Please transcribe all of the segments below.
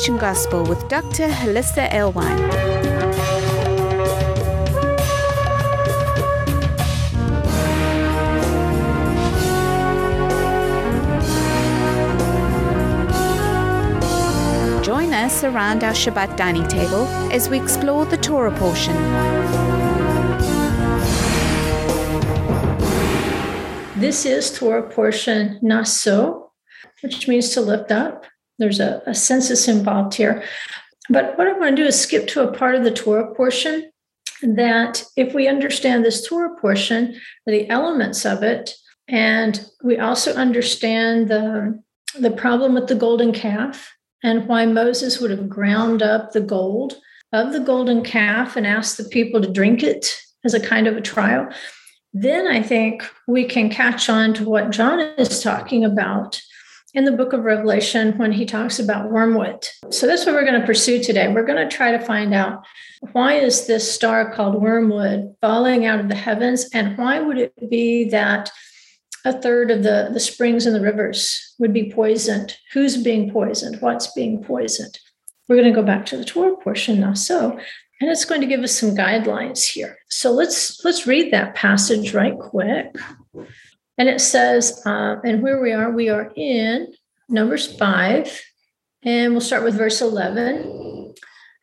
Creation Gospel with Dr. Hollisa Alewine. Join us around our Shabbat dining table as we explore the Torah portion. This is Torah portion Naso, which means to lift up. There's a, a census involved here. But what I want to do is skip to a part of the Torah portion that if we understand this Torah portion, the elements of it, and we also understand the, the problem with the golden calf and why Moses would have ground up the gold of the golden calf and asked the people to drink it as a kind of a trial, then I think we can catch on to what John is talking about in the book of Revelation when he talks about wormwood. So that's what we're going to pursue today. We're going to try to find out why is this star called wormwood falling out of the heavens and why would it be that a third of the, the springs and the rivers would be poisoned? Who's being poisoned? What's being poisoned? We're going to go back to the Torah portion now. So and it's going to give us some guidelines here. So let's let's read that passage right quick. And it says, uh, and where we are, we are in Numbers five, and we'll start with verse eleven.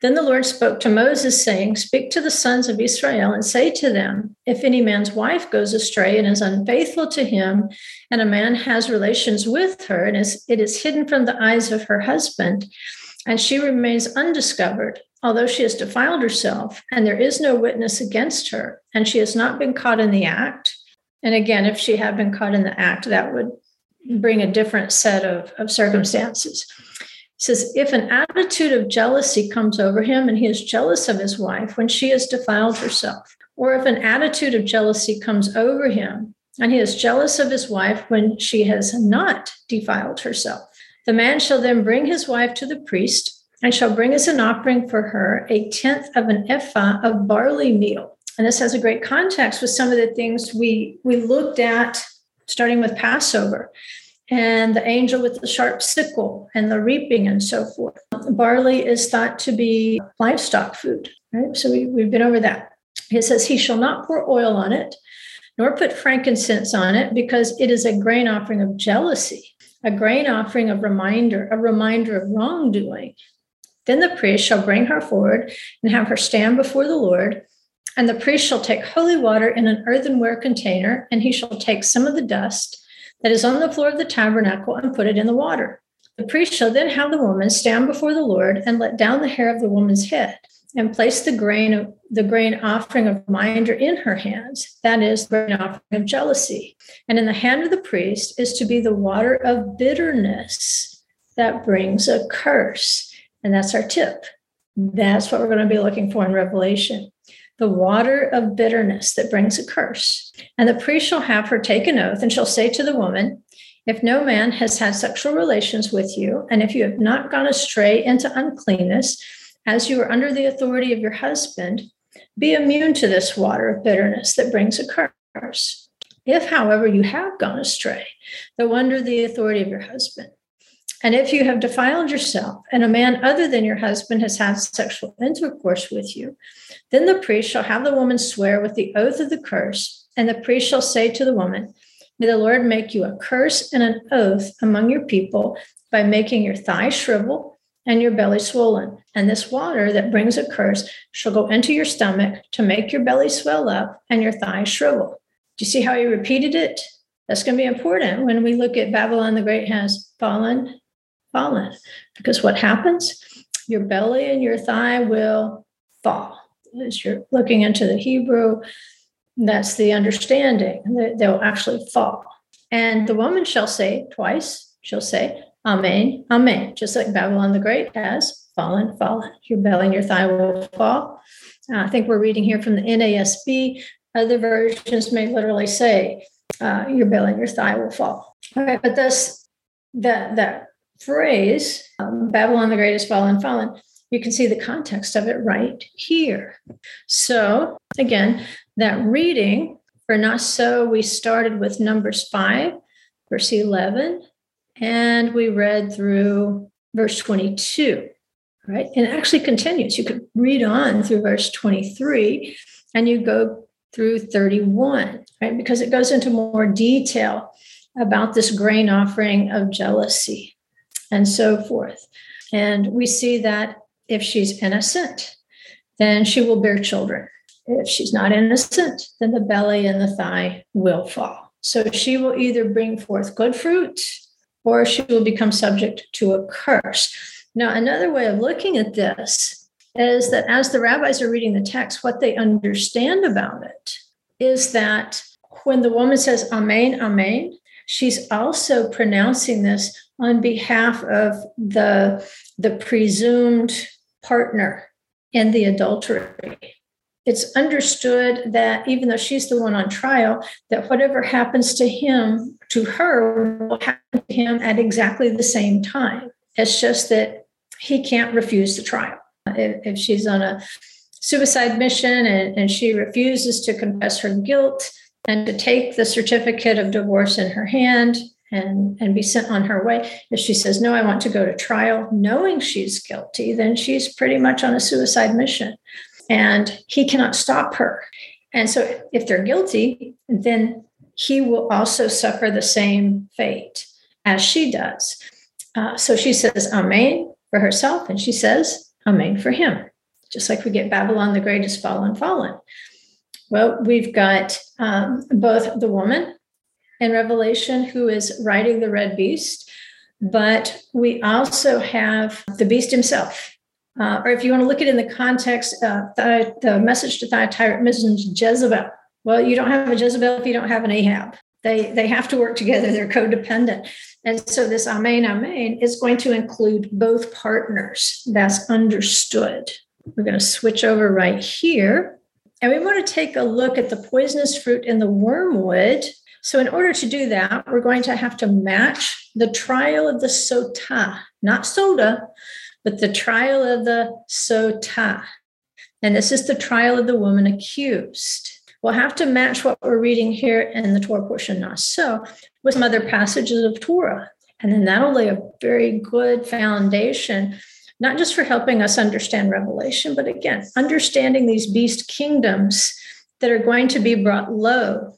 Then the Lord spoke to Moses, saying, Speak to the sons of Israel and say to them, If any man's wife goes astray and is unfaithful to him, and a man has relations with her, and is, it is hidden from the eyes of her husband, and she remains undiscovered, although she has defiled herself and there is no witness against her, and she has not been caught in the act. And again, if she had been caught in the act, that would bring a different set of, of circumstances. He says, if an attitude of jealousy comes over him and he is jealous of his wife when she has defiled herself, or if an attitude of jealousy comes over him and he is jealous of his wife when she has not defiled herself, the man shall then bring his wife to the priest and shall bring as an offering for her a tenth of an ephah of barley meal. And this has a great context with some of the things we we looked at, starting with Passover, and the angel with the sharp sickle and the reaping and so forth. Barley is thought to be livestock food, right? So we, we've been over that. It says, He shall not pour oil on it, nor put frankincense on it, because it is a grain offering of jealousy, a grain offering of reminder, a reminder of wrongdoing. Then the priest shall bring her forward and have her stand before the Lord. And the priest shall take holy water in an earthenware container, and he shall take some of the dust that is on the floor of the tabernacle and put it in the water. The priest shall then have the woman stand before the Lord and let down the hair of the woman's head and place the grain of the grain offering of reminder in her hands. That is the grain offering of jealousy. And in the hand of the priest is to be the water of bitterness that brings a curse. And that's our tip. That's what we're going to be looking for in Revelation the water of bitterness that brings a curse. And the priest shall have her take an oath and shall say to the woman, If no man has had sexual relations with you, and if you have not gone astray into uncleanness, as you are under the authority of your husband, be immune to this water of bitterness that brings a curse. If, however, you have gone astray, though under the authority of your husband, and if you have defiled yourself, and a man other than your husband has had sexual intercourse with you, then the priest shall have the woman swear with the oath of the curse, and the priest shall say to the woman, May the Lord make you a curse and an oath among your people by making your thigh shrivel and your belly swollen. And this water that brings a curse shall go into your stomach to make your belly swell up and your thigh shrivel. Do you see how he repeated it? That's going to be important when we look at Babylon the Great has fallen fallen. Because what happens? Your belly and your thigh will fall. As you're looking into the Hebrew, that's the understanding that they'll actually fall. And the woman shall say twice, she'll say, Amen, Amen, just like Babylon the Great has fallen, fallen. Your belly and your thigh will fall. Uh, I think we're reading here from the NASB. Other versions may literally say, uh, your belly and your thigh will fall. All right, but this that that phrase, um, Babylon the Great is fallen, fallen, you can see the context of it right here. So, again, that reading for Naso, we started with Numbers 5, verse 11, and we read through verse 22. right? And it actually continues. You could read on through verse 23 and you go through 31, right? Because it goes into more detail about this grain offering of jealousy and so forth. And we see that if she's innocent, then she will bear children. If she's not innocent, then the belly and the thigh will fall. So she will either bring forth good fruit or she will become subject to a curse. Now, another way of looking at this is that as the rabbis are reading the text, what they understand about it is that when the woman says Amen, Amen, she's also pronouncing this on behalf of the, the presumed partner in the adultery. It's understood that even though she's the one on trial, that whatever happens to him, to her, will happen to him at exactly the same time. It's just that he can't refuse the trial. If, if she's on a suicide mission and, and she refuses to confess her guilt and to take the certificate of divorce in her hand and, and be sent on her way, if she says, No, I want to go to trial, knowing she's guilty, then she's pretty much on a suicide mission. And he cannot stop her. And so if they're guilty, then he will also suffer the same fate as she does. Uh, so she says, Amen for herself, and she says, Amen for him. Just like we get Babylon the Great is fallen, fallen. Well, we've got um, both the woman in Revelation who is riding the red beast, but we also have the beast himself. Uh, or if you want to look at it in the context, uh, the, the message to Thyatira mentions Jezebel. Well, you don't have a Jezebel if you don't have an Ahab. They, they have to work together, they're codependent. And so this Amen, Amen is going to include both partners. That's understood. We're going to switch over right here. And we want to take a look at the poisonous fruit in the wormwood. So, in order to do that, we're going to have to match the trial of the sota, not soda, but the trial of the sota. And this is the trial of the woman accused. We'll have to match what we're reading here in the Torah portion Naso, with some other passages of Torah. And then that'll lay a very good foundation, not just for helping us understand Revelation, but again, understanding these beast kingdoms that are going to be brought low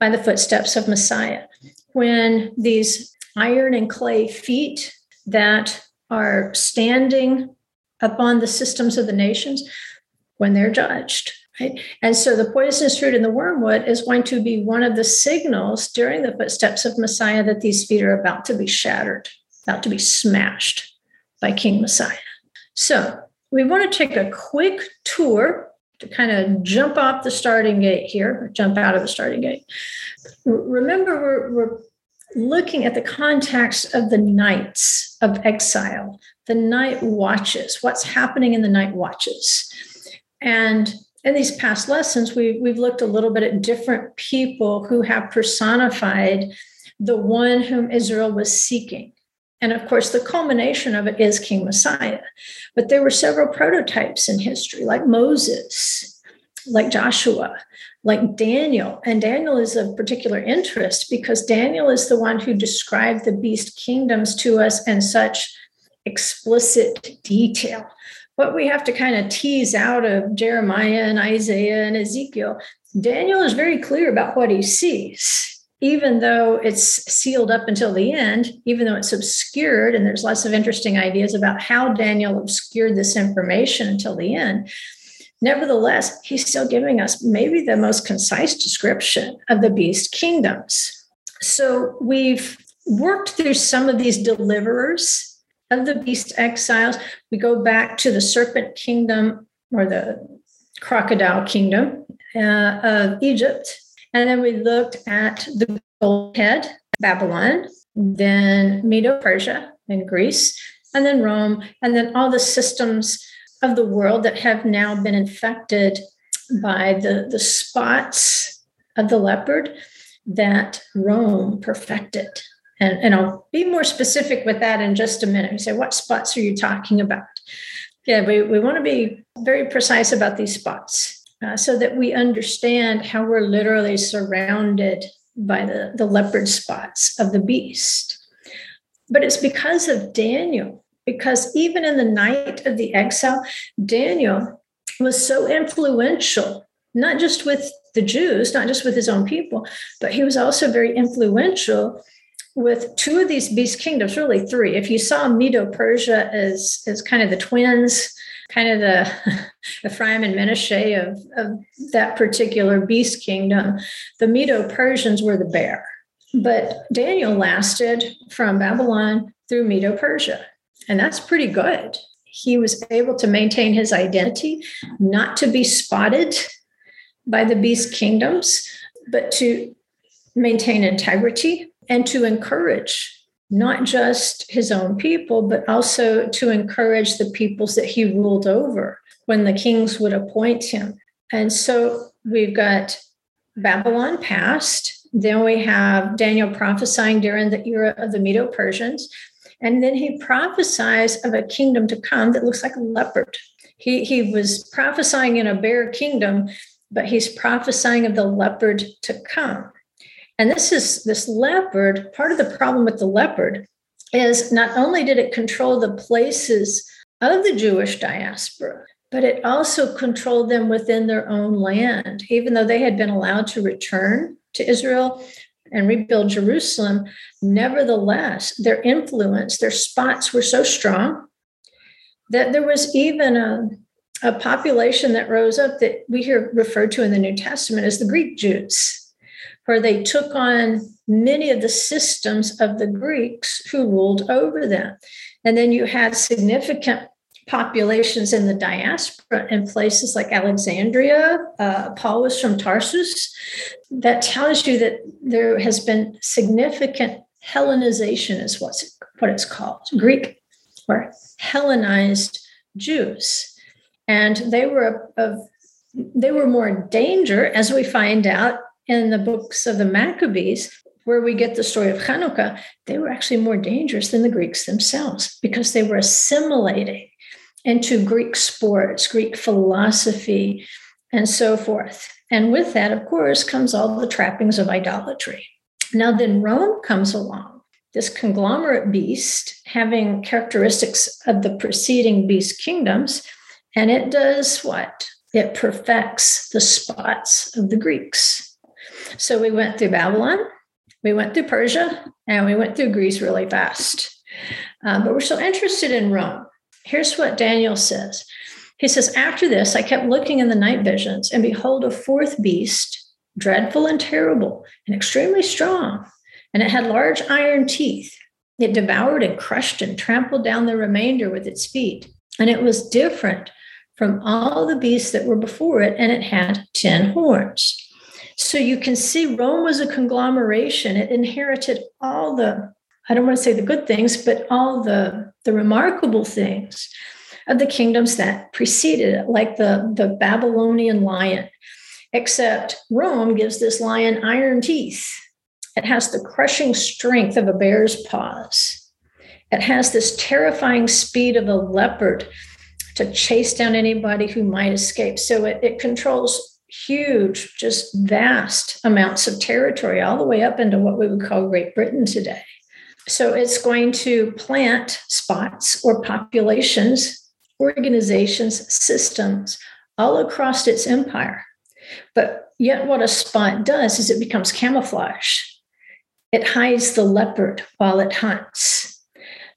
by the footsteps of Messiah. When these iron and clay feet that are standing upon the systems of the nations, when they're judged, Right? And so the poisonous fruit in the wormwood is going to be one of the signals during the footsteps of Messiah that these feet are about to be shattered, about to be smashed by King Messiah. So we want to take a quick tour to kind of jump off the starting gate here, jump out of the starting gate. Remember, we're, we're looking at the context of the nights of exile, the night watches, what's happening in the night watches. And in these past lessons, we, we've looked a little bit at different people who have personified the one whom Israel was seeking. And of course, the culmination of it is King Messiah. But there were several prototypes in history, like Moses, like Joshua, like Daniel. And Daniel is of particular interest because Daniel is the one who described the beast kingdoms to us in such explicit detail what we have to kind of tease out of Jeremiah and Isaiah and Ezekiel, Daniel is very clear about what he sees, even though it's sealed up until the end, even though it's obscured. And there's lots of interesting ideas about how Daniel obscured this information until the end. Nevertheless, he's still giving us maybe the most concise description of the beast kingdoms. So we've worked through some of these deliverers of the beast exiles, we go back to the serpent kingdom or the crocodile kingdom uh, of Egypt. And then we looked at the gold head, Babylon, then Medo Persia and Greece, and then Rome, and then all the systems of the world that have now been infected by the, the spots of the leopard that Rome perfected. And, and I'll be more specific with that in just a minute. You say, what spots are you talking about? Yeah, we, we want to be very precise about these spots uh, so that we understand how we're literally surrounded by the, the leopard spots of the beast. But it's because of Daniel, because even in the night of the exile, Daniel was so influential, not just with the Jews, not just with his own people, but he was also very influential with two of these beast kingdoms, really three. If you saw Medo Persia as, as kind of the twins, kind of the Ephraim and Manasseh of, of that particular beast kingdom, the Medo Persians were the bear. But Daniel lasted from Babylon through Medo Persia, and that's pretty good. He was able to maintain his identity, not to be spotted by the beast kingdoms, but to maintain integrity and to encourage not just his own people, but also to encourage the peoples that he ruled over when the kings would appoint him. And so we've got Babylon past. Then we have Daniel prophesying during the era of the Medo Persians. And then he prophesies of a kingdom to come that looks like a leopard. He, he was prophesying in a bear kingdom, but he's prophesying of the leopard to come. And this is this leopard, part of the problem with the leopard is not only did it control the places of the Jewish diaspora, but it also controlled them within their own land. Even though they had been allowed to return to Israel and rebuild Jerusalem, nevertheless, their influence, their spots were so strong that there was even a, a population that rose up that we hear referred to in the New Testament as the Greek Jews where they took on many of the systems of the Greeks who ruled over them. And then you had significant populations in the diaspora in places like Alexandria. Uh, Paul was from Tarsus. That tells you that there has been significant Hellenization, is what's what it's called, Greek or Hellenized Jews, and they were of they were more in danger, as we find out in the books of the Maccabees, where we get the story of Hanukkah, they were actually more dangerous than the Greeks themselves because they were assimilating into Greek sports, Greek philosophy, and so forth. And with that, of course, comes all the trappings of idolatry. Now, then Rome comes along, this conglomerate beast having characteristics of the preceding beast kingdoms, and it does what? It perfects the spots of the Greeks. So we went through Babylon, we went through Persia, and we went through Greece really fast. Um, but we're so interested in Rome. Here's what Daniel says He says, After this, I kept looking in the night visions, and behold, a fourth beast, dreadful and terrible, and extremely strong. And it had large iron teeth. It devoured and crushed and trampled down the remainder with its feet. And it was different from all the beasts that were before it, and it had 10 horns. So you can see Rome was a conglomeration. It inherited all the, I don't want to say the good things, but all the, the remarkable things of the kingdoms that preceded it, like the, the Babylonian lion. Except Rome gives this lion iron teeth. It has the crushing strength of a bear's paws. It has this terrifying speed of a leopard to chase down anybody who might escape. So it, it controls huge, just vast amounts of territory, all the way up into what we would call Great Britain today. So it's going to plant spots or populations, organizations, systems all across its empire. But yet, what a spot does is it becomes camouflage. It hides the leopard while it hunts.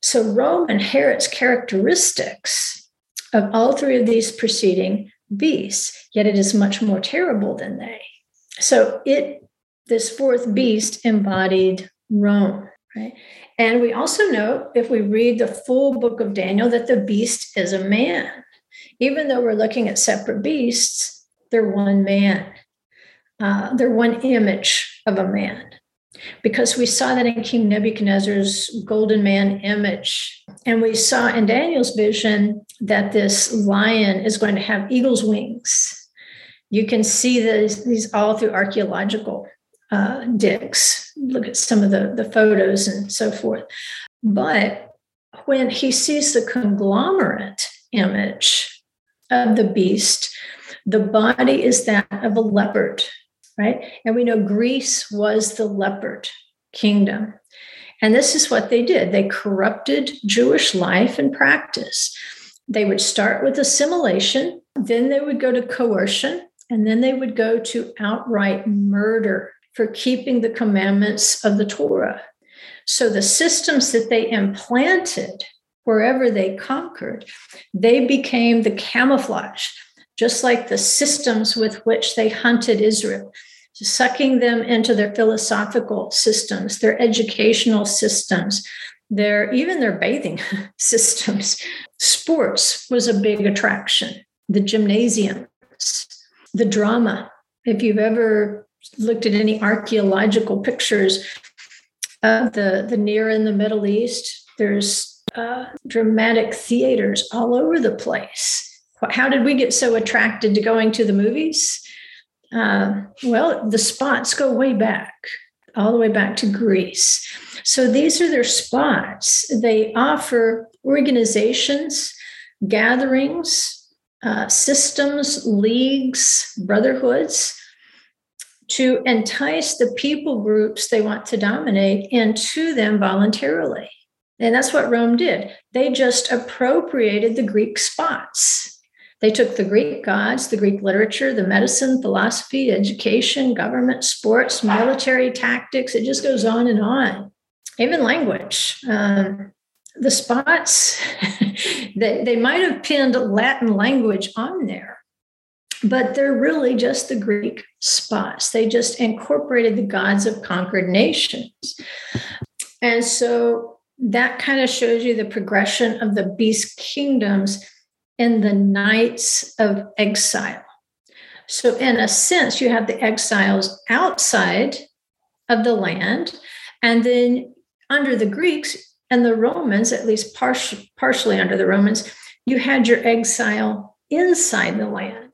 So Rome inherits characteristics of all three of these preceding beasts, yet it is much more terrible than they. So it, this fourth beast embodied Rome, right? And we also know, if we read the full book of Daniel, that the beast is a man. Even though we're looking at separate beasts, they're one man. Uh, they're one image of a man because we saw that in King Nebuchadnezzar's golden man image. And we saw in Daniel's vision that this lion is going to have eagle's wings. You can see these, these all through archaeological uh, digs. Look at some of the, the photos and so forth. But when he sees the conglomerate image of the beast, the body is that of a leopard right? And we know Greece was the leopard kingdom. And this is what they did they corrupted Jewish life and practice. They would start with assimilation, then they would go to coercion, and then they would go to outright murder for keeping the commandments of the Torah. So the systems that they implanted wherever they conquered, they became the camouflage, just like the systems with which they hunted Israel, sucking them into their philosophical systems, their educational systems, their even their bathing systems. Sports was a big attraction. The gymnasiums, the drama. If you've ever looked at any archaeological pictures of the, the Near and the Middle East, there's uh, dramatic theaters all over the place. How did we get so attracted to going to the movies? Uh, well, the spots go way back, all the way back to Greece. So these are their spots. They offer organizations, gatherings, uh, systems, leagues, brotherhoods to entice the people groups they want to dominate into them voluntarily. And that's what Rome did. They just appropriated the Greek spots. They took the Greek gods, the Greek literature, the medicine, philosophy, education, government, sports, military tactics. It just goes on and on. Even language. Um, the spots, they, they might have pinned Latin language on there, but they're really just the Greek spots. They just incorporated the gods of conquered nations. And so that kind of shows you the progression of the beast kingdoms in the nights of exile. So, in a sense, you have the exiles outside of the land, and then under the Greeks and the Romans, at least partially, partially under the Romans, you had your exile inside the land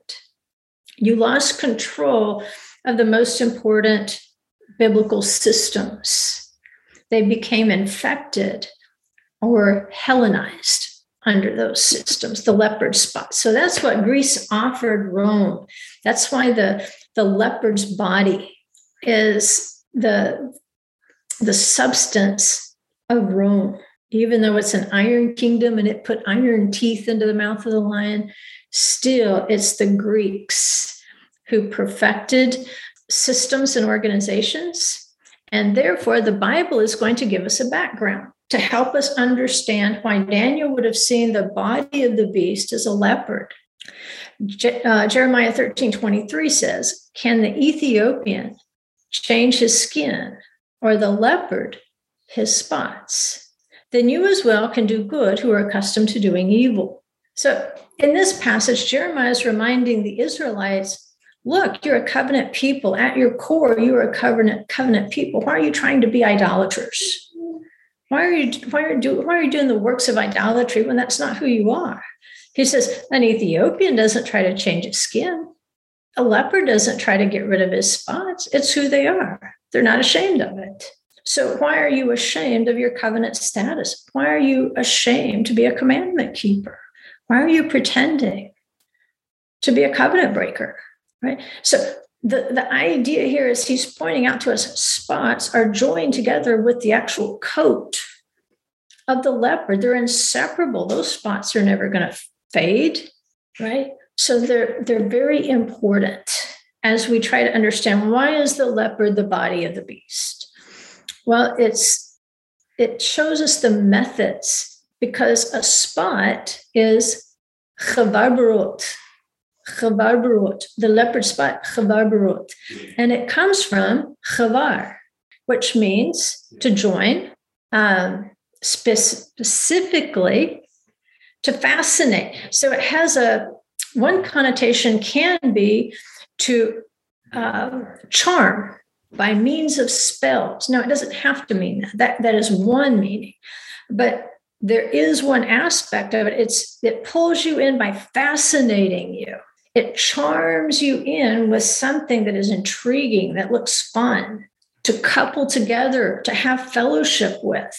you lost control of the most important biblical systems. They became infected or Hellenized under those systems, the leopard spot. So that's what Greece offered Rome. That's why the, the leopard's body is the, the substance of Rome. Even though it's an iron kingdom and it put iron teeth into the mouth of the lion, still it's the Greeks who perfected systems and organizations. And therefore, the Bible is going to give us a background to help us understand why Daniel would have seen the body of the beast as a leopard. Je- uh, Jeremiah 13 23 says, Can the Ethiopian change his skin or the leopard his spots? Then you as well can do good who are accustomed to doing evil. So in this passage, Jeremiah is reminding the Israelites look, you're a covenant people. At your core, you are a covenant covenant people. Why are you trying to be idolaters? Why are you why are you do, why are you doing the works of idolatry when that's not who you are? He says an Ethiopian doesn't try to change his skin. A leper doesn't try to get rid of his spots. It's who they are. They're not ashamed of it. So why are you ashamed of your covenant status? Why are you ashamed to be a commandment keeper? Why are you pretending to be a covenant breaker? Right. So the, the idea here is he's pointing out to us spots are joined together with the actual coat of the leopard. They're inseparable. Those spots are never going to fade. Right. So they're they're very important as we try to understand why is the leopard the body of the beast? Well, it's it shows us the methods because a spot is chavarbarot, chavarbarot, the leopard spot, chavarbarot. And it comes from chavar, which means to join, um, specifically to fascinate. So it has a one connotation can be to uh, charm by means of spells. Now, it doesn't have to mean that. That, that is one meaning. But there is one aspect of it it's it pulls you in by fascinating you it charms you in with something that is intriguing that looks fun to couple together to have fellowship with.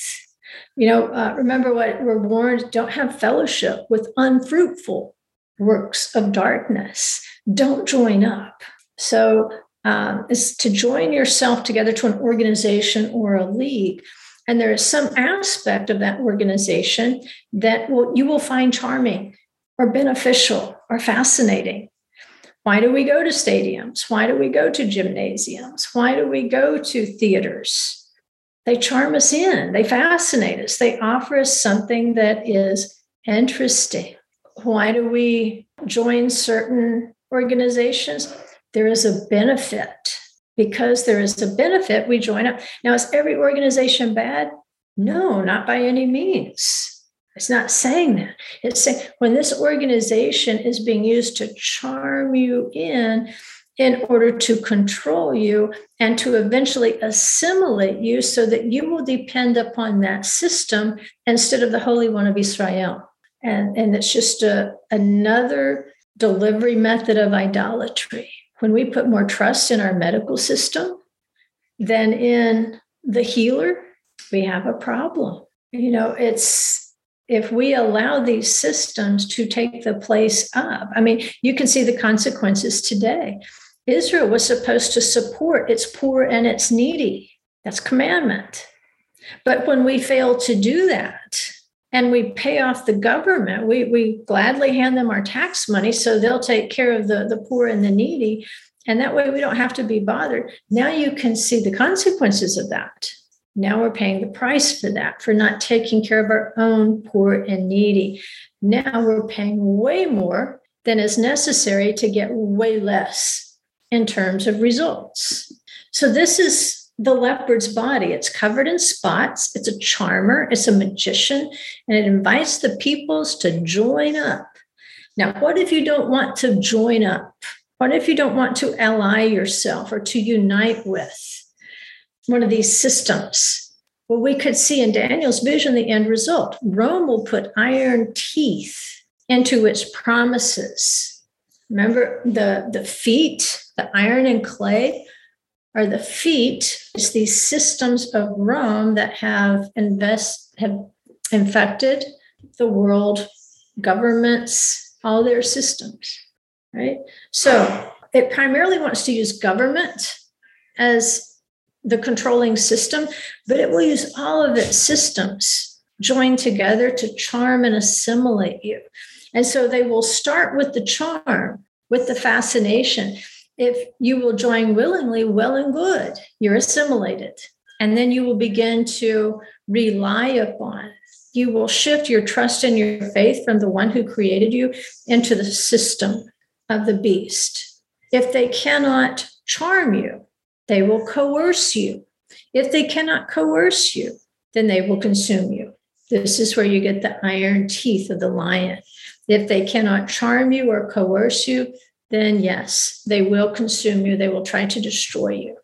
You know uh, remember what we're warned don't have fellowship with unfruitful works of darkness. Don't join up. So um, is to join yourself together to an organization or a league And there is some aspect of that organization that will, you will find charming or beneficial or fascinating. Why do we go to stadiums? Why do we go to gymnasiums? Why do we go to theaters? They charm us in, they fascinate us, they offer us something that is interesting. Why do we join certain organizations? There is a benefit. Because there is a benefit, we join up. Now, is every organization bad? No, not by any means. It's not saying that. It's saying when this organization is being used to charm you in, in order to control you and to eventually assimilate you so that you will depend upon that system instead of the Holy One of Israel. And, and it's just a, another delivery method of idolatry. When we put more trust in our medical system than in the healer, we have a problem. You know, it's if we allow these systems to take the place of, I mean, you can see the consequences today. Israel was supposed to support its poor and its needy. That's commandment. But when we fail to do that and we pay off the government, we, we gladly hand them our tax money so they'll take care of the, the poor and the needy. And that way we don't have to be bothered. Now you can see the consequences of that. Now we're paying the price for that, for not taking care of our own poor and needy. Now we're paying way more than is necessary to get way less in terms of results. So, this is the leopard's body. It's covered in spots, it's a charmer, it's a magician, and it invites the peoples to join up. Now, what if you don't want to join up? What if you don't want to ally yourself or to unite with one of these systems? Well, we could see in Daniel's vision the end result. Rome will put iron teeth into its promises. Remember the, the feet the iron and clay are the feet. It's these systems of Rome that have invest have infected the world, governments, all their systems. Right. So it primarily wants to use government as the controlling system, but it will use all of its systems joined together to charm and assimilate you. And so they will start with the charm, with the fascination if you will join willingly, well and good, you're assimilated. And then you will begin to rely upon. You will shift your trust and your faith from the one who created you into the system of the beast. If they cannot charm you, they will coerce you. If they cannot coerce you, then they will consume you. This is where you get the iron teeth of the lion. If they cannot charm you or coerce you, then yes, they will consume you. They will try to destroy you.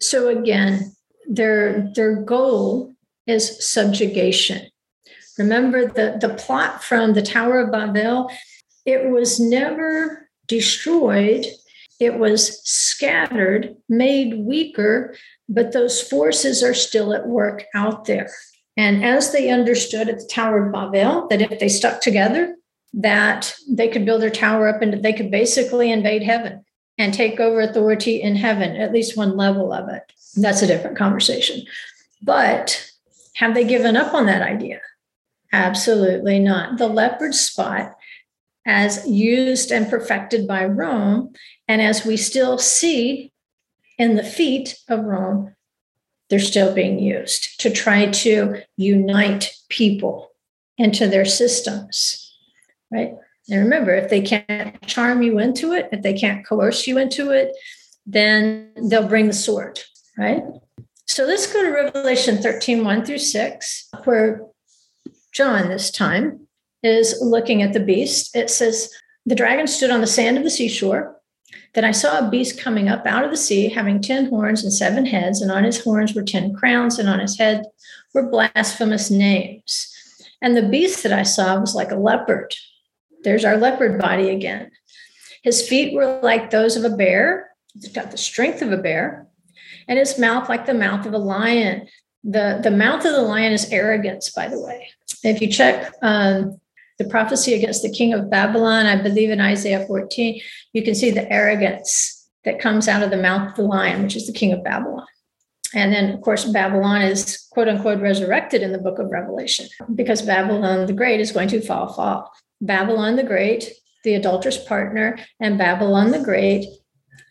So again, their their goal is subjugation. Remember the, the plot from the Tower of Babel, it was never destroyed, it was scattered, made weaker, but those forces are still at work out there. And as they understood at the Tower of Babel that if they stuck together, that they could build their tower up and they could basically invade heaven and take over authority in heaven, at least one level of it. That's a different conversation. But have they given up on that idea? Absolutely not. The leopard spot, as used and perfected by Rome, and as we still see in the feet of Rome, they're still being used to try to unite people into their systems right? And remember, if they can't charm you into it, if they can't coerce you into it, then they'll bring the sword, right? So let's go to Revelation 13, 1 through 6, where John this time is looking at the beast. It says, The dragon stood on the sand of the seashore. Then I saw a beast coming up out of the sea, having 10 horns and seven heads, and on his horns were 10 crowns, and on his head were blasphemous names. And the beast that I saw was like a leopard there's our leopard body again. His feet were like those of a bear. He's got the strength of a bear, and his mouth like the mouth of a lion. The, the mouth of the lion is arrogance, by the way. If you check um, the prophecy against the king of Babylon, I believe in Isaiah 14, you can see the arrogance that comes out of the mouth of the lion, which is the king of Babylon. And then, of course, Babylon is quote unquote resurrected in the book of Revelation because Babylon the Great is going to fall, fall. Babylon the Great, the adulterous partner, and Babylon the Great,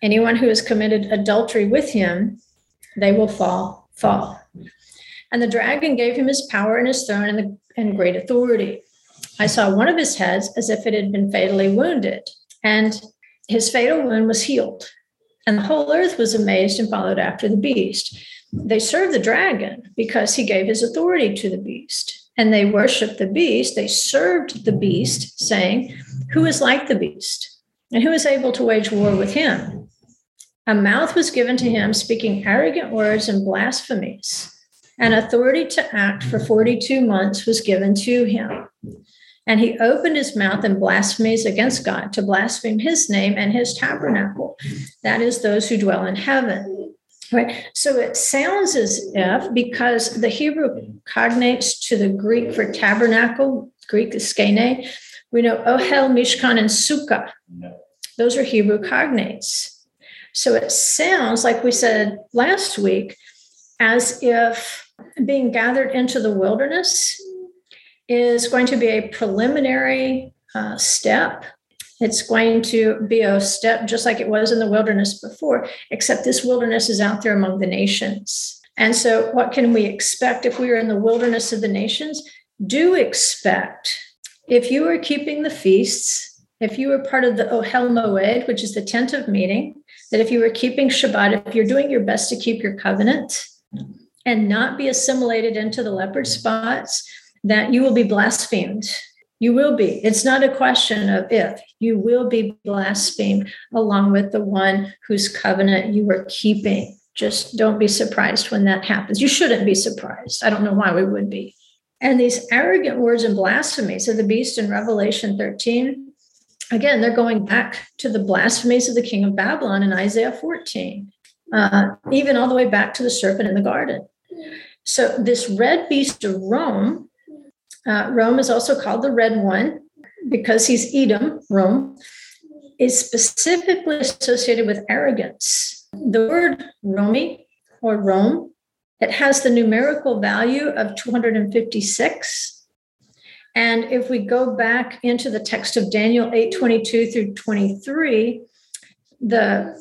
anyone who has committed adultery with him, they will fall, fall. And the dragon gave him his power and his throne and, the, and great authority. I saw one of his heads as if it had been fatally wounded, and his fatal wound was healed. And the whole earth was amazed and followed after the beast. They served the dragon because he gave his authority to the beast. And they worshiped the beast. They served the beast, saying, Who is like the beast? And who is able to wage war with him? A mouth was given to him, speaking arrogant words and blasphemies. And authority to act for 42 months was given to him. And he opened his mouth in blasphemies against God to blaspheme his name and his tabernacle. That is, those who dwell in heaven. Right. So it sounds as if, because the Hebrew cognates to the Greek for tabernacle, Greek is skene, we know Ohel, Mishkan, and Sukkah. Those are Hebrew cognates. So it sounds like we said last week, as if being gathered into the wilderness is going to be a preliminary uh, step. It's going to be a step just like it was in the wilderness before, except this wilderness is out there among the nations. And so, what can we expect if we are in the wilderness of the nations? Do expect, if you are keeping the feasts, if you are part of the Ohel Moed, which is the tent of meeting, that if you are keeping Shabbat, if you're doing your best to keep your covenant and not be assimilated into the leopard spots, that you will be blasphemed. You will be. It's not a question of if. You will be blasphemed along with the one whose covenant you were keeping. Just don't be surprised when that happens. You shouldn't be surprised. I don't know why we would be. And these arrogant words and blasphemies of the beast in Revelation 13, again, they're going back to the blasphemies of the king of Babylon in Isaiah 14, uh, even all the way back to the serpent in the garden. So, this red beast of Rome uh, Rome is also called the Red One because he's Edom, Rome, is specifically associated with arrogance. The word Romi or Rome, it has the numerical value of 256. And if we go back into the text of Daniel 8 22 through 23, the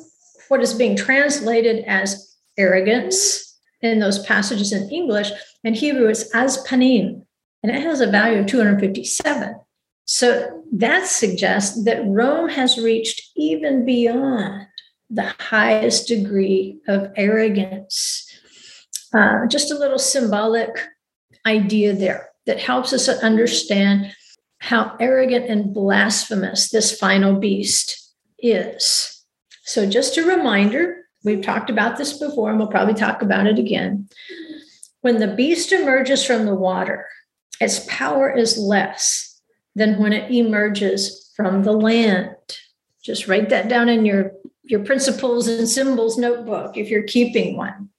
what is being translated as arrogance in those passages in English and Hebrew is az panim, and it has a value of 257. So that suggests that Rome has reached even beyond the highest degree of arrogance. Uh, just a little symbolic idea there that helps us understand how arrogant and blasphemous this final beast is. So, just a reminder we've talked about this before, and we'll probably talk about it again. When the beast emerges from the water, its power is less than when it emerges from the land. Just write that down in your, your principles and symbols notebook if you're keeping one.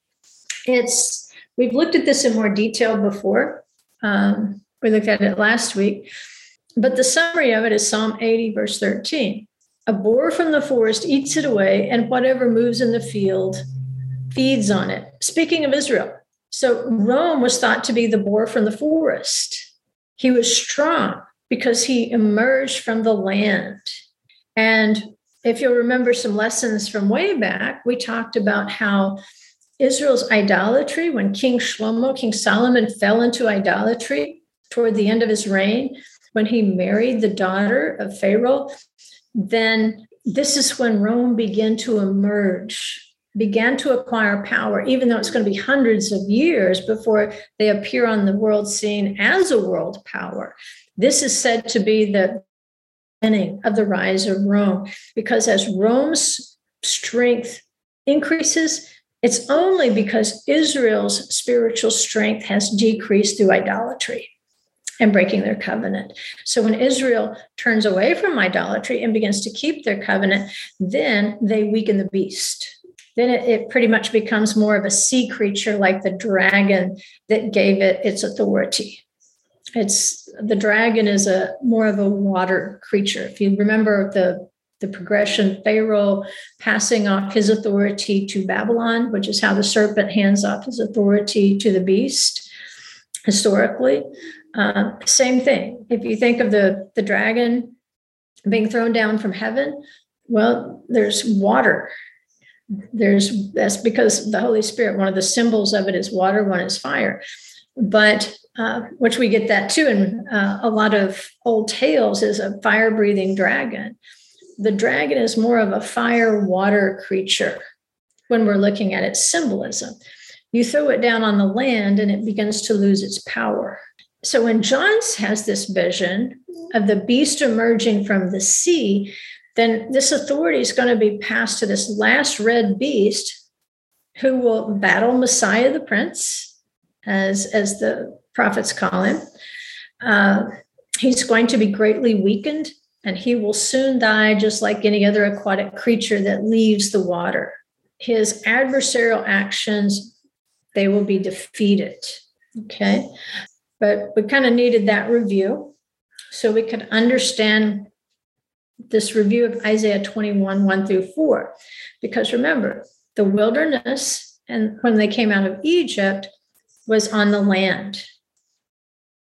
It's we've looked at this in more detail before. Um, we looked at it last week, but the summary of it is Psalm 80, verse 13. A boar from the forest eats it away, and whatever moves in the field feeds on it. Speaking of Israel, so Rome was thought to be the boar from the forest. He was strong because he emerged from the land. And if you'll remember some lessons from way back, we talked about how Israel's idolatry, when King Shlomo, King Solomon fell into idolatry toward the end of his reign, when he married the daughter of Pharaoh, then this is when Rome began to emerge began to acquire power, even though it's going to be hundreds of years before they appear on the world scene as a world power. This is said to be the beginning of the rise of Rome, because as Rome's strength increases, it's only because Israel's spiritual strength has decreased through idolatry and breaking their covenant. So when Israel turns away from idolatry and begins to keep their covenant, then they weaken the beast then it, it, pretty much becomes more of a sea creature like the dragon that gave it its authority it's the dragon is a more of a water creature if you remember the the progression Pharaoh passing off his authority to Babylon, which is how the serpent hands off his authority to the beast historically. Uh, same thing. If you think of the, the dragon being thrown down from heaven, well, there's water. There's that's because the Holy Spirit, one of the symbols of it is water, one is fire. But uh, which we get that too in uh, a lot of old tales is a fire breathing dragon the dragon is more of a fire water creature when we're looking at its symbolism. You throw it down on the land and it begins to lose its power. So when John has this vision of the beast emerging from the sea, then this authority is going to be passed to this last red beast who will battle Messiah the Prince, as, as the prophets call him. Uh, he's going to be greatly weakened and he will soon die just like any other aquatic creature that leaves the water. His adversarial actions, they will be defeated. Okay. But we kind of needed that review so we could understand this review of Isaiah 21, 1 through 4. Because remember, the wilderness and when they came out of Egypt was on the land.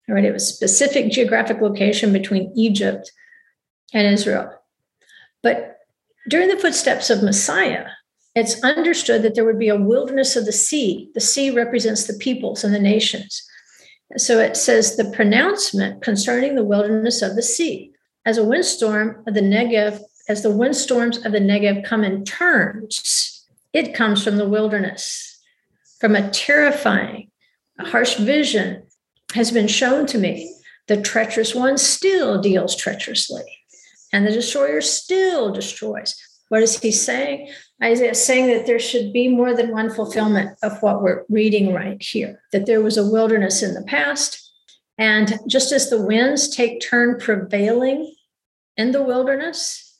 All right, it was specific geographic location between Egypt and Israel. But during the footsteps of Messiah, it's understood that there would be a wilderness of the sea. The sea represents the peoples and the nations. So it says the pronouncement concerning the wilderness of the sea. As a windstorm of the Negev, as the windstorms of the Negev come in turns, it comes from the wilderness. From a terrifying, a harsh vision has been shown to me. The treacherous one still deals treacherously and the destroyer still destroys. What is he saying? Isaiah is saying that there should be more than one fulfillment of what we're reading right here, that there was a wilderness in the past. And just as the winds take turn prevailing in the wilderness,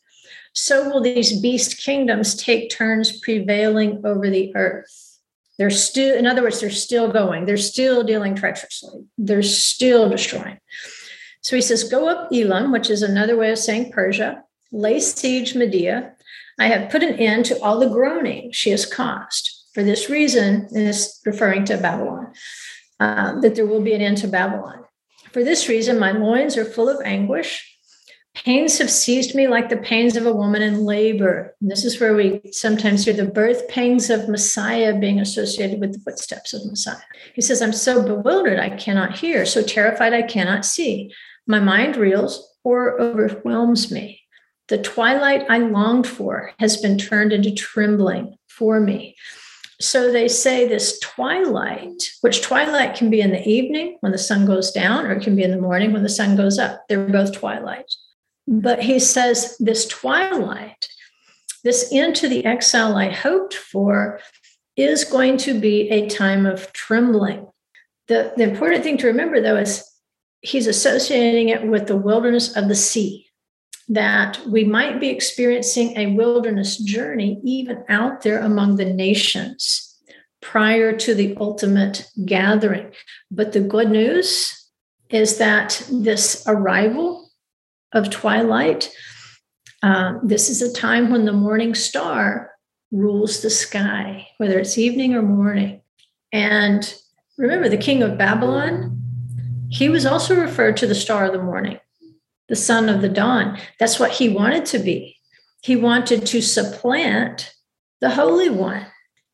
so will these beast kingdoms take turns prevailing over the earth. They're still, in other words, they're still going, they're still dealing treacherously, they're still destroying. So he says, Go up Elam, which is another way of saying Persia, lay siege Media. I have put an end to all the groaning she has caused. For this reason, and this referring to Babylon, uh, that there will be an end to Babylon. For this reason, my loins are full of anguish. Pains have seized me like the pains of a woman in labor. And this is where we sometimes hear the birth pangs of Messiah being associated with the footsteps of Messiah. He says, I'm so bewildered, I cannot hear, so terrified, I cannot see. My mind reels or overwhelms me. The twilight I longed for has been turned into trembling for me. So they say this twilight, which twilight can be in the evening when the sun goes down, or it can be in the morning when the sun goes up. They're both twilight. But he says this twilight, this into the exile I hoped for, is going to be a time of trembling. The, the important thing to remember, though, is he's associating it with the wilderness of the sea, that we might be experiencing a wilderness journey even out there among the nations prior to the ultimate gathering. But the good news is that this arrival of twilight, uh, this is a time when the morning star rules the sky, whether it's evening or morning. And remember, the king of Babylon he was also referred to the star of the morning, the son of the dawn. That's what he wanted to be. He wanted to supplant the Holy One.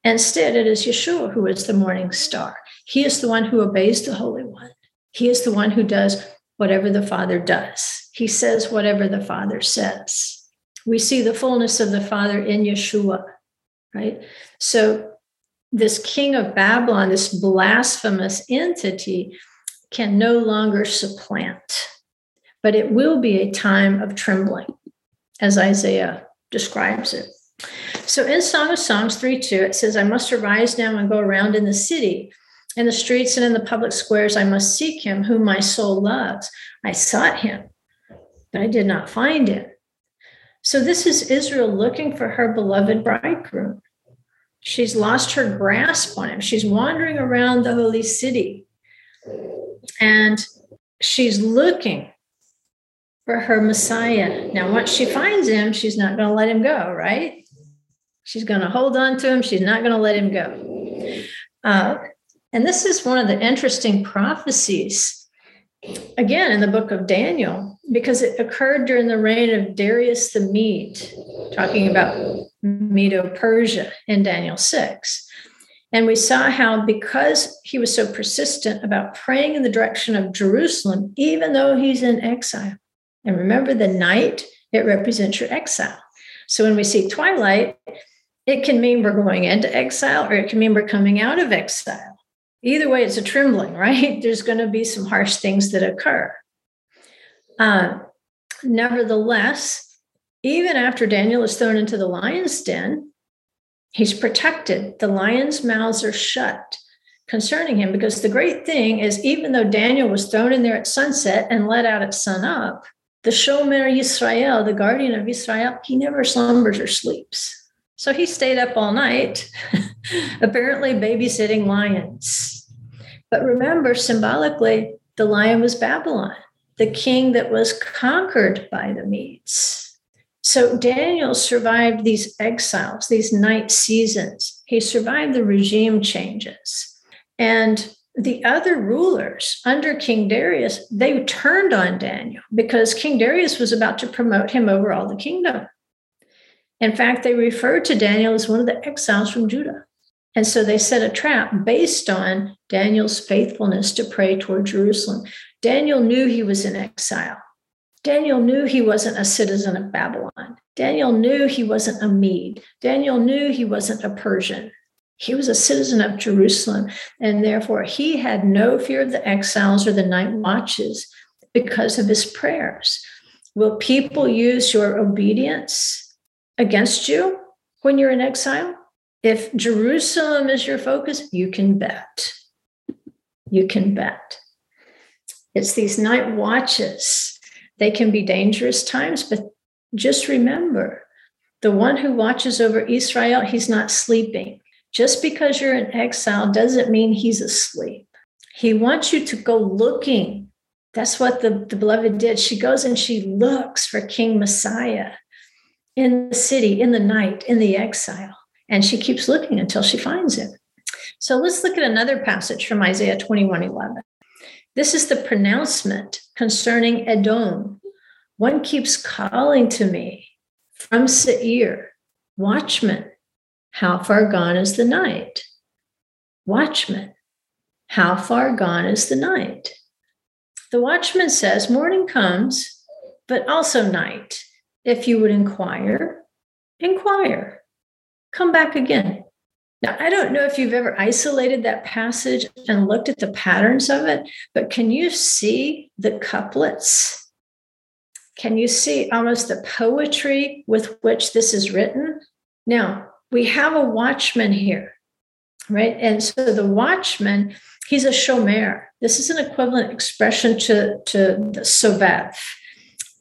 Instead, it is Yeshua who is the morning star. He is the one who obeys the Holy One. He is the one who does whatever the Father does. He says whatever the Father says. We see the fullness of the Father in Yeshua, right? So, this king of Babylon, this blasphemous entity, can no longer supplant, but it will be a time of trembling, as Isaiah describes it. So in Song of Songs 3 2, it says, I must arise now and go around in the city, in the streets and in the public squares. I must seek him whom my soul loves. I sought him, but I did not find him. So this is Israel looking for her beloved bridegroom. She's lost her grasp on him. She's wandering around the holy city and she's looking for her Messiah. Now, once she finds him, she's not going to let him go, right? She's going to hold on to him. She's not going to let him go. Uh, and this is one of the interesting prophecies, again, in the book of Daniel, because it occurred during the reign of Darius the Mede, talking about Medo Persia in Daniel 6. And we saw how, because he was so persistent about praying in the direction of Jerusalem, even though he's in exile. And remember, the night, it represents your exile. So when we see twilight, it can mean we're going into exile or it can mean we're coming out of exile. Either way, it's a trembling, right? There's going to be some harsh things that occur. Uh, nevertheless, even after Daniel is thrown into the lion's den, He's protected. The lions' mouths are shut concerning him because the great thing is, even though Daniel was thrown in there at sunset and let out at sunup, the Shomer Yisrael, the guardian of Israel, he never slumbers or sleeps. So he stayed up all night, apparently babysitting lions. But remember, symbolically, the lion was Babylon, the king that was conquered by the Medes. So Daniel survived these exiles, these night seasons. He survived the regime changes. And the other rulers under King Darius, they turned on Daniel because King Darius was about to promote him over all the kingdom. In fact, they referred to Daniel as one of the exiles from Judah. And so they set a trap based on Daniel's faithfulness to pray toward Jerusalem. Daniel knew he was in exile. Daniel knew he wasn't a citizen of Babylon. Daniel knew he wasn't a Mede. Daniel knew he wasn't a Persian. He was a citizen of Jerusalem, and therefore he had no fear of the exiles or the night watches because of his prayers. Will people use your obedience against you when you're in exile? If Jerusalem is your focus, you can bet. You can bet. It's these night watches they can be dangerous times, but just remember the one who watches over Israel, he's not sleeping. Just because you're in exile doesn't mean he's asleep. He wants you to go looking. That's what the, the beloved did. She goes and she looks for King Messiah in the city, in the night, in the exile. And she keeps looking until she finds him. So let's look at another passage from Isaiah 21 11. This is the pronouncement concerning Edom. One keeps calling to me from Seir, watchman, how far gone is the night? Watchman, how far gone is the night? The watchman says, Morning comes, but also night. If you would inquire, inquire. Come back again. Now, I don't know if you've ever isolated that passage and looked at the patterns of it, but can you see the couplets? Can you see almost the poetry with which this is written? Now, we have a watchman here, right? And so the watchman, he's a shomer. This is an equivalent expression to, to the sovev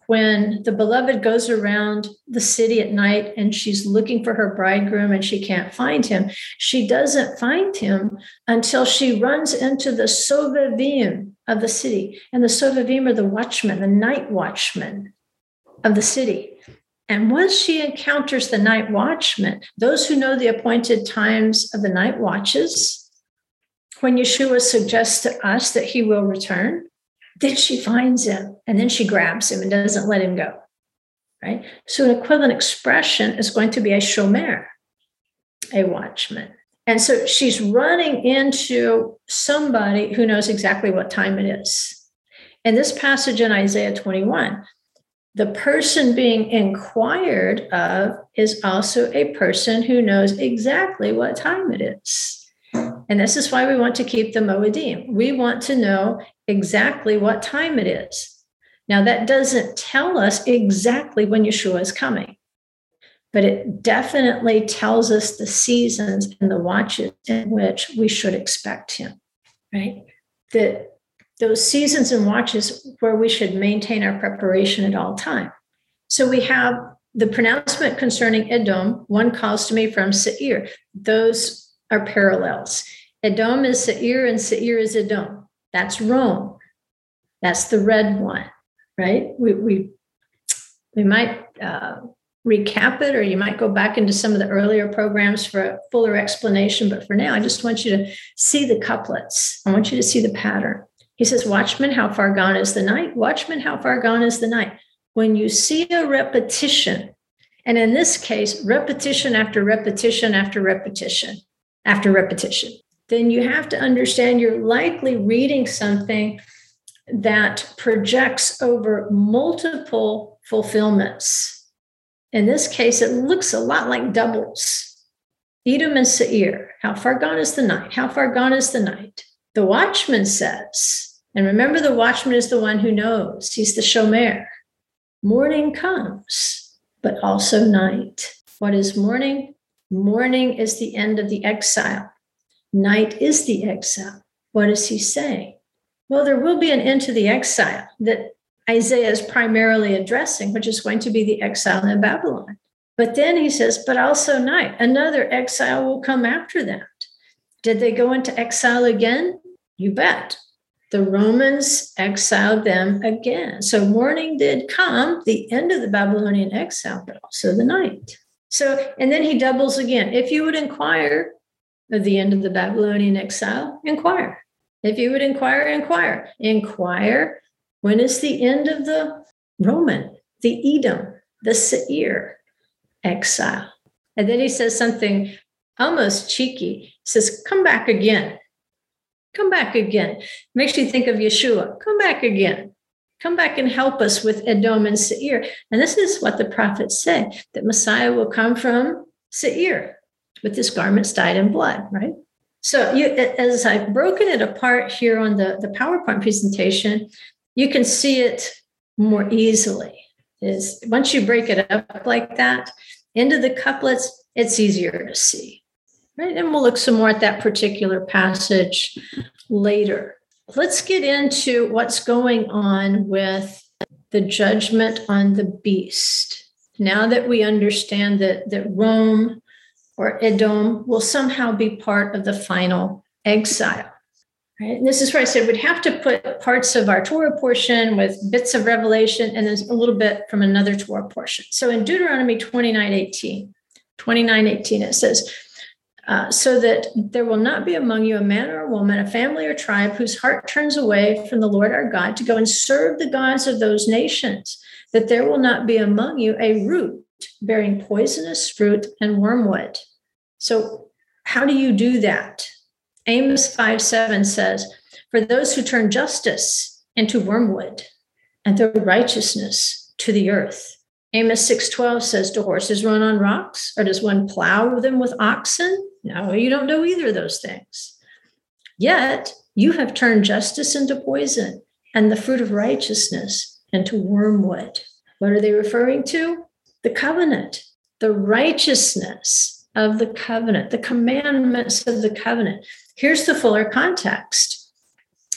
when the beloved goes around the city at night and she's looking for her bridegroom and she can't find him, she doesn't find him until she runs into the Sovavim of the city. And the Sovavim are the watchmen, the night watchmen of the city. And once she encounters the night watchman, those who know the appointed times of the night watches, when Yeshua suggests to us that he will return, then she finds him and then she grabs him and doesn't let him go. Right? So, an equivalent expression is going to be a shomer, a watchman. And so she's running into somebody who knows exactly what time it is. In this passage in Isaiah 21, the person being inquired of is also a person who knows exactly what time it is. And this is why we want to keep the Moedim. We want to know exactly what time it is. Now, that doesn't tell us exactly when Yeshua is coming, but it definitely tells us the seasons and the watches in which we should expect him, right? That those seasons and watches where we should maintain our preparation at all time. So we have the pronouncement concerning Edom, one calls to me from Seir. Those are parallels. Edom is Seir and Seir is Edom. That's Rome. That's the red one, right? We, we We might uh, recap it, or you might go back into some of the earlier programs for a fuller explanation. But for now, I just want you to see the couplets. I want you to see the pattern. He says, Watchman, how far gone is the night? Watchman, how far gone is the night? When you see a repetition, and in this case, repetition after repetition after repetition after repetition, then you have to understand you're likely reading something that projects over multiple fulfillments in this case, it looks a lot like doubles. Edom and Seir, how far gone is the night? How far gone is the night? The watchman says, and remember, the watchman is the one who knows, he's the shomer. Morning comes, but also night. What is morning? Morning is the end of the exile. Night is the exile. What is he saying? Well, there will be an end to the exile that Isaiah is primarily addressing, which is going to be the exile in Babylon. But then he says, but also night, another exile will come after that. Did they go into exile again? You bet. The Romans exiled them again. So morning did come, the end of the Babylonian exile, but also the night. So, and then he doubles again. If you would inquire of the end of the Babylonian exile, inquire. If you would inquire, inquire. Inquire when is the end of the Roman, the Edom, the Seir exile? And then he says something almost cheeky. He says, Come back again. Come back again. Makes you think of Yeshua. Come back again. Come back and help us with Edom and Seir. And this is what the prophets say that Messiah will come from Seir with his garments dyed in blood, right? So, you, as I've broken it apart here on the, the PowerPoint presentation, you can see it more easily. Is once you break it up like that into the couplets, it's easier to see. Right. And we'll look some more at that particular passage later. Let's get into what's going on with the judgment on the beast. Now that we understand that, that Rome or Edom will somehow be part of the final exile. Right? And this is where I said we'd have to put parts of our Torah portion with bits of Revelation and then a little bit from another Torah portion. So in Deuteronomy 29 18, 29 18, it says, uh, so that there will not be among you a man or a woman, a family or tribe whose heart turns away from the Lord our God to go and serve the gods of those nations, that there will not be among you a root bearing poisonous fruit and wormwood. So, how do you do that? Amos 5 7 says, For those who turn justice into wormwood and throw righteousness to the earth. Amos 6:12 says, Do horses run on rocks, or does one plow them with oxen? No, you don't know either of those things. Yet you have turned justice into poison and the fruit of righteousness into wormwood. What are they referring to? The covenant, the righteousness of the covenant, the commandments of the covenant. Here's the fuller context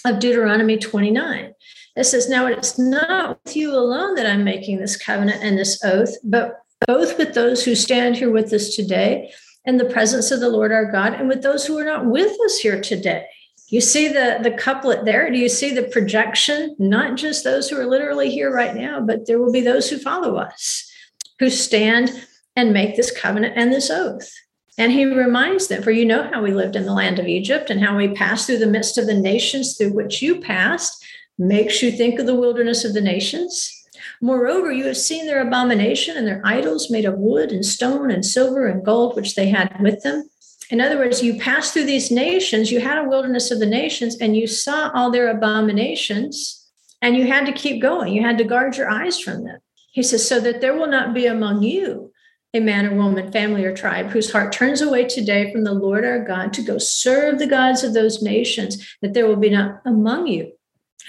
of Deuteronomy 29. It says, Now it's not with you alone that I'm making this covenant and this oath, but both with those who stand here with us today in the presence of the Lord our God and with those who are not with us here today. You see the, the couplet there? Do you see the projection? Not just those who are literally here right now, but there will be those who follow us, who stand and make this covenant and this oath. And he reminds them, for you know how we lived in the land of Egypt and how we passed through the midst of the nations through which you passed, makes you think of the wilderness of the nations. Moreover, you have seen their abomination and their idols made of wood and stone and silver and gold, which they had with them. In other words, you passed through these nations, you had a wilderness of the nations, and you saw all their abominations, and you had to keep going. You had to guard your eyes from them. He says, so that there will not be among you a man or woman, family or tribe whose heart turns away today from the Lord our God to go serve the gods of those nations, that there will be not among you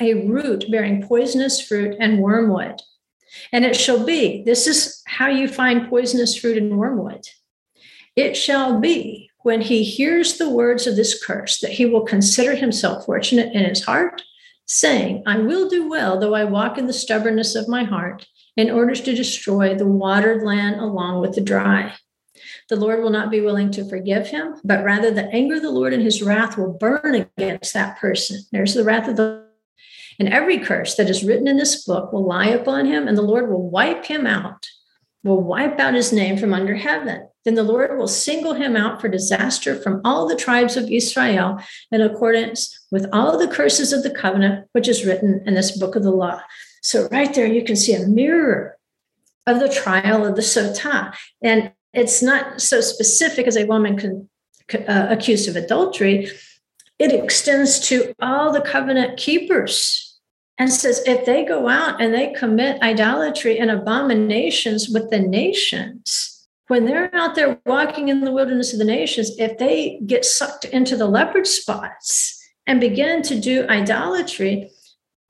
a root bearing poisonous fruit and wormwood. And it shall be, this is how you find poisonous fruit and wormwood. It shall be when he hears the words of this curse that he will consider himself fortunate in his heart, saying, I will do well, though I walk in the stubbornness of my heart in order to destroy the watered land along with the dry. The Lord will not be willing to forgive him, but rather the anger of the Lord and his wrath will burn against that person. There's the wrath of the And every curse that is written in this book will lie upon him, and the Lord will wipe him out, will wipe out his name from under heaven. Then the Lord will single him out for disaster from all the tribes of Israel in accordance with all the curses of the covenant, which is written in this book of the law. So, right there, you can see a mirror of the trial of the Sotah. And it's not so specific as a woman uh, accused of adultery, it extends to all the covenant keepers and says if they go out and they commit idolatry and abominations with the nations, when they're out there walking in the wilderness of the nations, if they get sucked into the leopard spots and begin to do idolatry,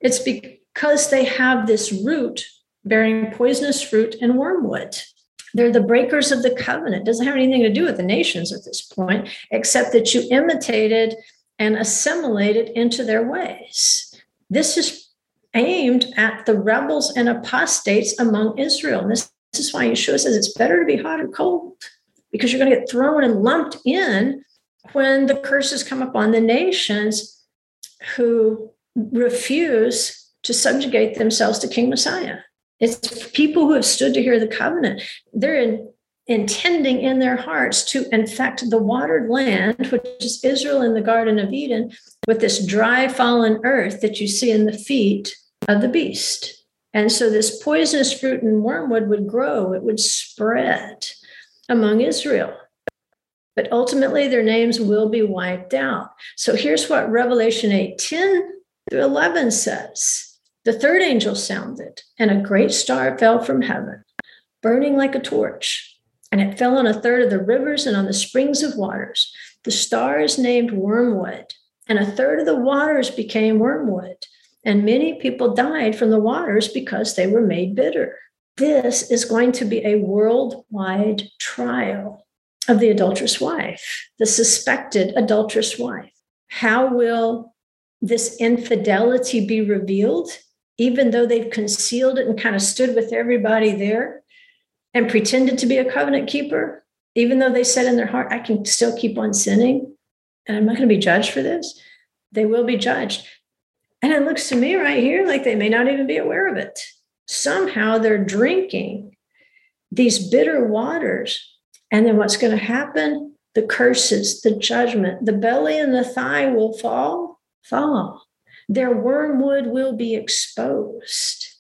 it's because they have this root bearing poisonous fruit and wormwood. They're the breakers of the covenant. It doesn't have anything to do with the nations at this point, except that you imitated and assimilated into their ways. This is aimed at the rebels and apostates among Israel. And this, this is why Yeshua says it's better to be hot or cold because you're going to get thrown and lumped in when the curses come upon the nations who refuse to subjugate themselves to King Messiah. It's people who have stood to hear the covenant. They're in, intending in their hearts to infect the watered land, which is Israel in the Garden of Eden, with this dry, fallen earth that you see in the feet of the beast. And so this poisonous fruit and wormwood would grow, it would spread among Israel. But ultimately, their names will be wiped out. So here's what Revelation 8 10 through 11 says the third angel sounded, and a great star fell from heaven, burning like a torch. And it fell on a third of the rivers and on the springs of waters. The star is named Wormwood, and a third of the waters became wormwood. And many people died from the waters because they were made bitter. This is going to be a worldwide trial of the adulterous wife, the suspected adulterous wife. How will this infidelity be revealed? even though they've concealed it and kind of stood with everybody there and pretended to be a covenant keeper, even though they said in their heart, I can still keep on sinning and I'm not going to be judged for this, they will be judged. And it looks to me right here like they may not even be aware of it. Somehow they're drinking these bitter waters. And then what's going to happen? The curses, the judgment, the belly and the thigh will fall, fall their wormwood will be exposed.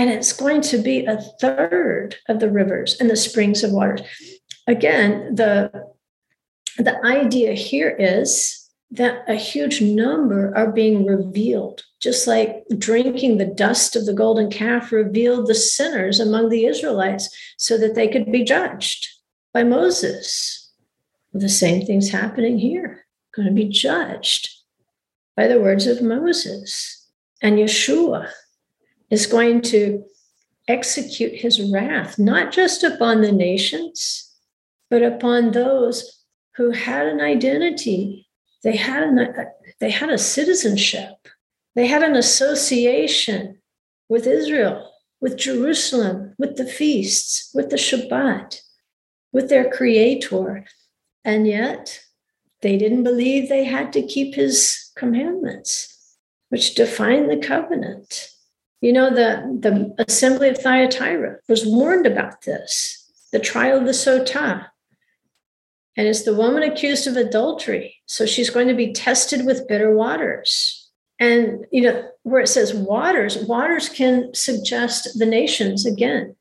And it's going to be a third of the rivers and the springs of waters. Again, the, the idea here is that a huge number are being revealed, just like drinking the dust of the golden calf revealed the sinners among the Israelites so that they could be judged by Moses. The same thing's happening here, going to be judged by the words of Moses. And Yeshua is going to execute his wrath, not just upon the nations, but upon those who had an identity. They had, an, they had a citizenship, they had an association with Israel, with Jerusalem, with the feasts, with the Shabbat, with their creator. And yet they didn't believe they had to keep his commandments, which define the covenant. You know, the, the assembly of Thyatira was warned about this, the trial of the Sotah. And it's the woman accused of adultery. So she's going to be tested with bitter waters. And, you know, where it says waters, waters can suggest the nations again,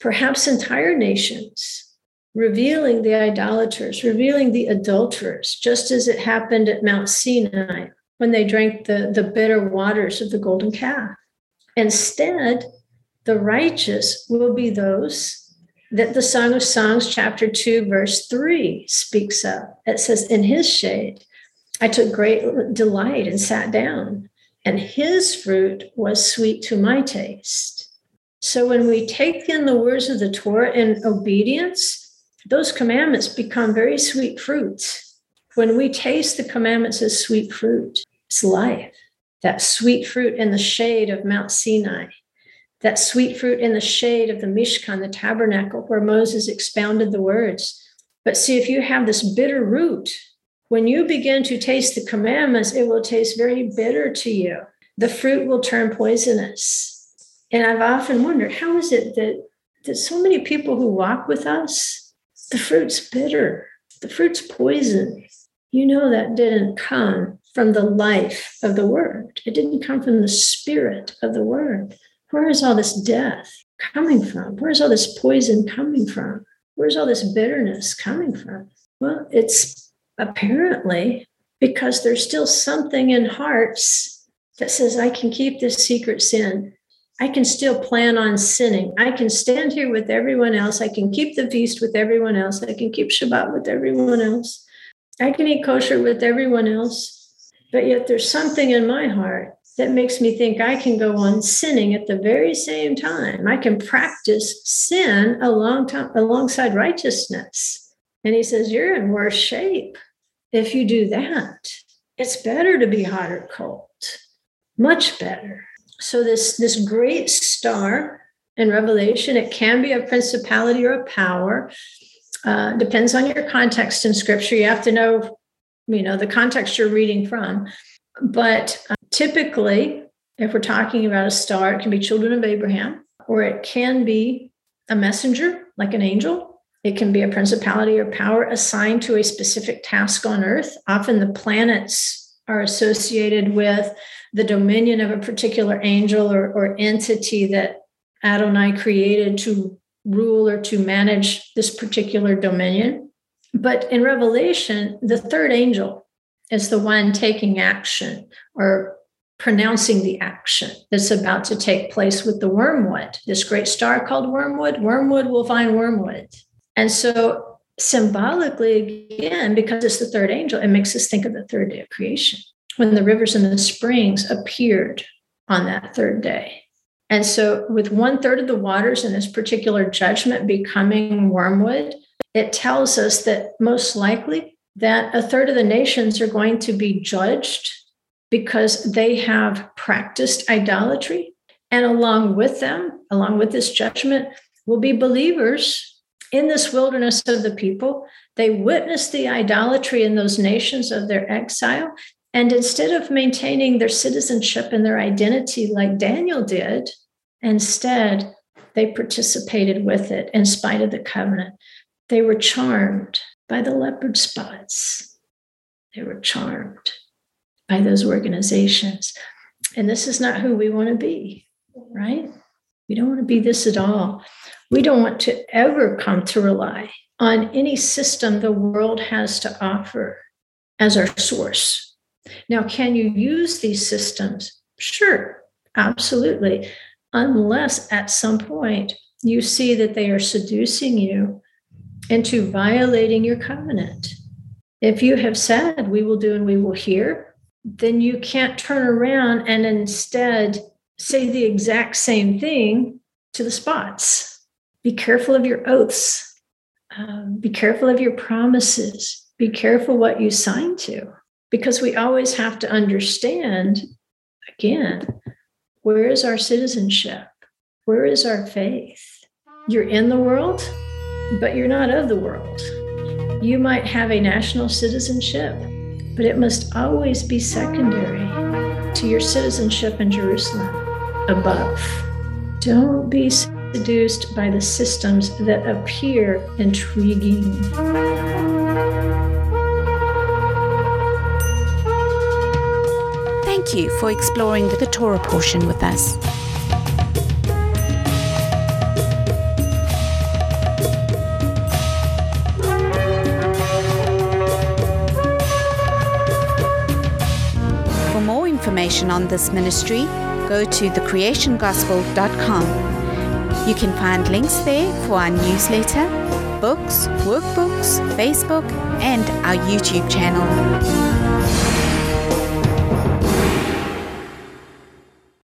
perhaps entire nations revealing the idolaters, revealing the adulterers, just as it happened at Mount Sinai when they drank the, the bitter waters of the golden calf. Instead, the righteous will be those that the Song of Songs, chapter 2, verse 3 speaks of. It says, In his shade, I took great delight and sat down, and his fruit was sweet to my taste. So when we take in the words of the Torah in obedience, those commandments become very sweet fruits. When we taste the commandments as sweet fruit, it's life. That sweet fruit in the shade of Mount Sinai, that sweet fruit in the shade of the Mishkan, the tabernacle where Moses expounded the words. But see, if you have this bitter root, when you begin to taste the commandments, it will taste very bitter to you. the fruit will turn poisonous. And I've often wondered how is it that, that so many people who walk with us, the fruit's bitter, the fruit's poison. You know that didn't come from the life of the word. It didn't come from the spirit of the word. Where is all this death coming from? Where's all this poison coming from? Where's all this bitterness coming from? Well, it's apparently because there's still something in hearts that says, I can keep this secret sin. I can still plan on sinning. I can stand here with everyone else. I can keep the feast with everyone else. I can keep Shabbat with everyone else. I can eat kosher with everyone else. But yet there's something in my heart that makes me think I can go on sinning at the very same time. I can practice sin along time, alongside righteousness. And he says, You're in worse shape if you do that. It's better to be hot or cold, much better. So, this, this great star in Revelation, it can be a principality or a power. Uh, depends on your context in scripture. You have to know, you know, the context you're reading from. But uh, typically, if we're talking about a star, it can be children of Abraham, or it can be a messenger, like an angel. It can be a principality or power assigned to a specific task on earth. Often the planets are associated with the dominion of a particular angel or, or entity that Adonai created to rule or to manage this particular dominion. But in Revelation, the third angel is the one taking action or pronouncing the action that's about to take place with the wormwood. This great star called wormwood, wormwood will find wormwood. And so, symbolically, again, because it's the third angel, it makes us think of the third day of creation when the rivers and the springs appeared on that third day. And so, with one third of the waters in this particular judgment becoming wormwood, it tells us that most likely that a third of the nations are going to be judged because they have practiced idolatry. And along with them, along with this judgment, will be believers in this wilderness of the people. They witnessed the idolatry in those nations of their exile. And instead of maintaining their citizenship and their identity like Daniel did, instead, they participated with it in spite of the covenant. They were charmed by the leopard spots. They were charmed by those organizations. And this is not who we want to be, right? We don't want to be this at all. We don't want to ever come to rely on any system the world has to offer as our source now, can you use these systems? Sure, absolutely. Unless at some point you see that they are seducing you into violating your covenant. If you have said, we will do and we will hear, then you can't turn around and instead say the exact same thing to the spots. Be careful of your oaths. Um, be careful of your promises. Be careful what you sign to because we always have to understand again where is our citizenship? Where is our faith? You're in the world, but you're not of the world. You might have a national citizenship, but it must always be secondary to your citizenship in Jerusalem above. Don't be seduced by the systems that appear intriguing. Thank you for exploring the Torah portion with us. Information on this ministry, go to thecreationgospel.com. You can find links there for our newsletter, books, workbooks, Facebook, and our YouTube channel.